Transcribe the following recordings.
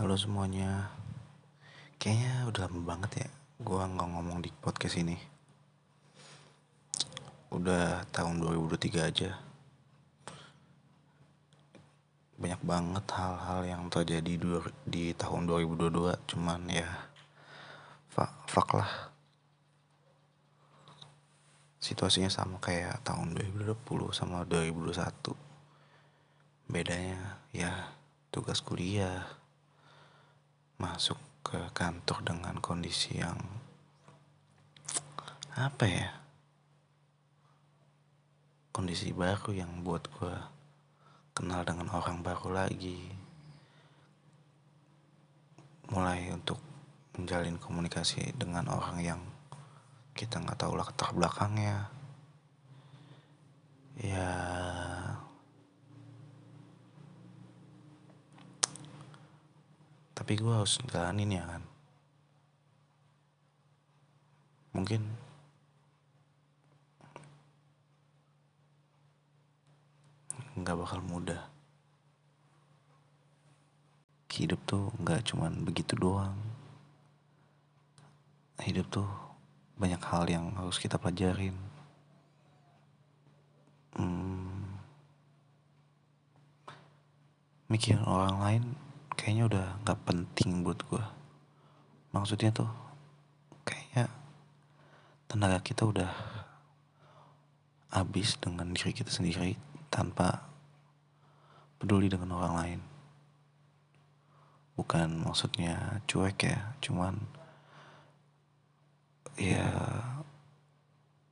Halo semuanya. Kayaknya udah lama banget ya Gue nggak ngomong di podcast ini. Udah tahun 2023 aja. Banyak banget hal-hal yang terjadi di tahun 2022 Cuman ya Fuck, fuck lah. Situasinya sama kayak tahun 2020 sama 2021 Bedanya ya tugas kuliah masuk ke kantor dengan kondisi yang apa ya? Kondisi baru yang buat gue kenal dengan orang baru lagi. Mulai untuk menjalin komunikasi dengan orang yang kita nggak tahu latar belakangnya. Ya tapi gue harus jalanin ya kan? Mungkin. Nggak bakal mudah. Hidup tuh nggak cuman begitu doang. Hidup tuh banyak hal yang harus kita pelajarin. Hmm, mikirin orang lain kayaknya udah nggak penting buat gue maksudnya tuh kayaknya tenaga kita udah habis dengan diri kita sendiri tanpa peduli dengan orang lain. Bukan maksudnya cuek ya cuman ya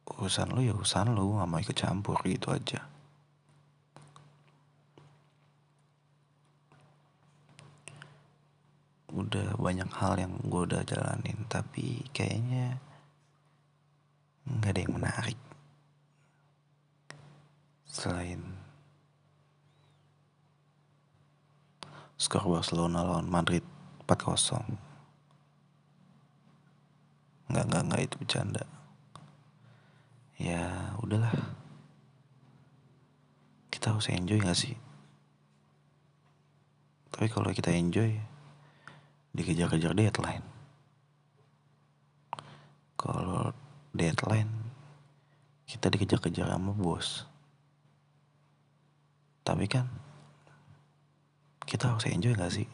urusan lu ya urusan lu nggak mau ikut campur gitu aja udah banyak hal yang gue udah jalanin tapi kayaknya nggak ada yang menarik. Selain skor Barcelona lawan Madrid 4-0 nggak nggak nggak itu bercanda. Ya udahlah. Kita harus enjoy gak sih? Tapi kalau kita enjoy dikejar-kejar deadline. Kalau deadline kita dikejar-kejar sama bos. Tapi kan kita harus enjoy gak sih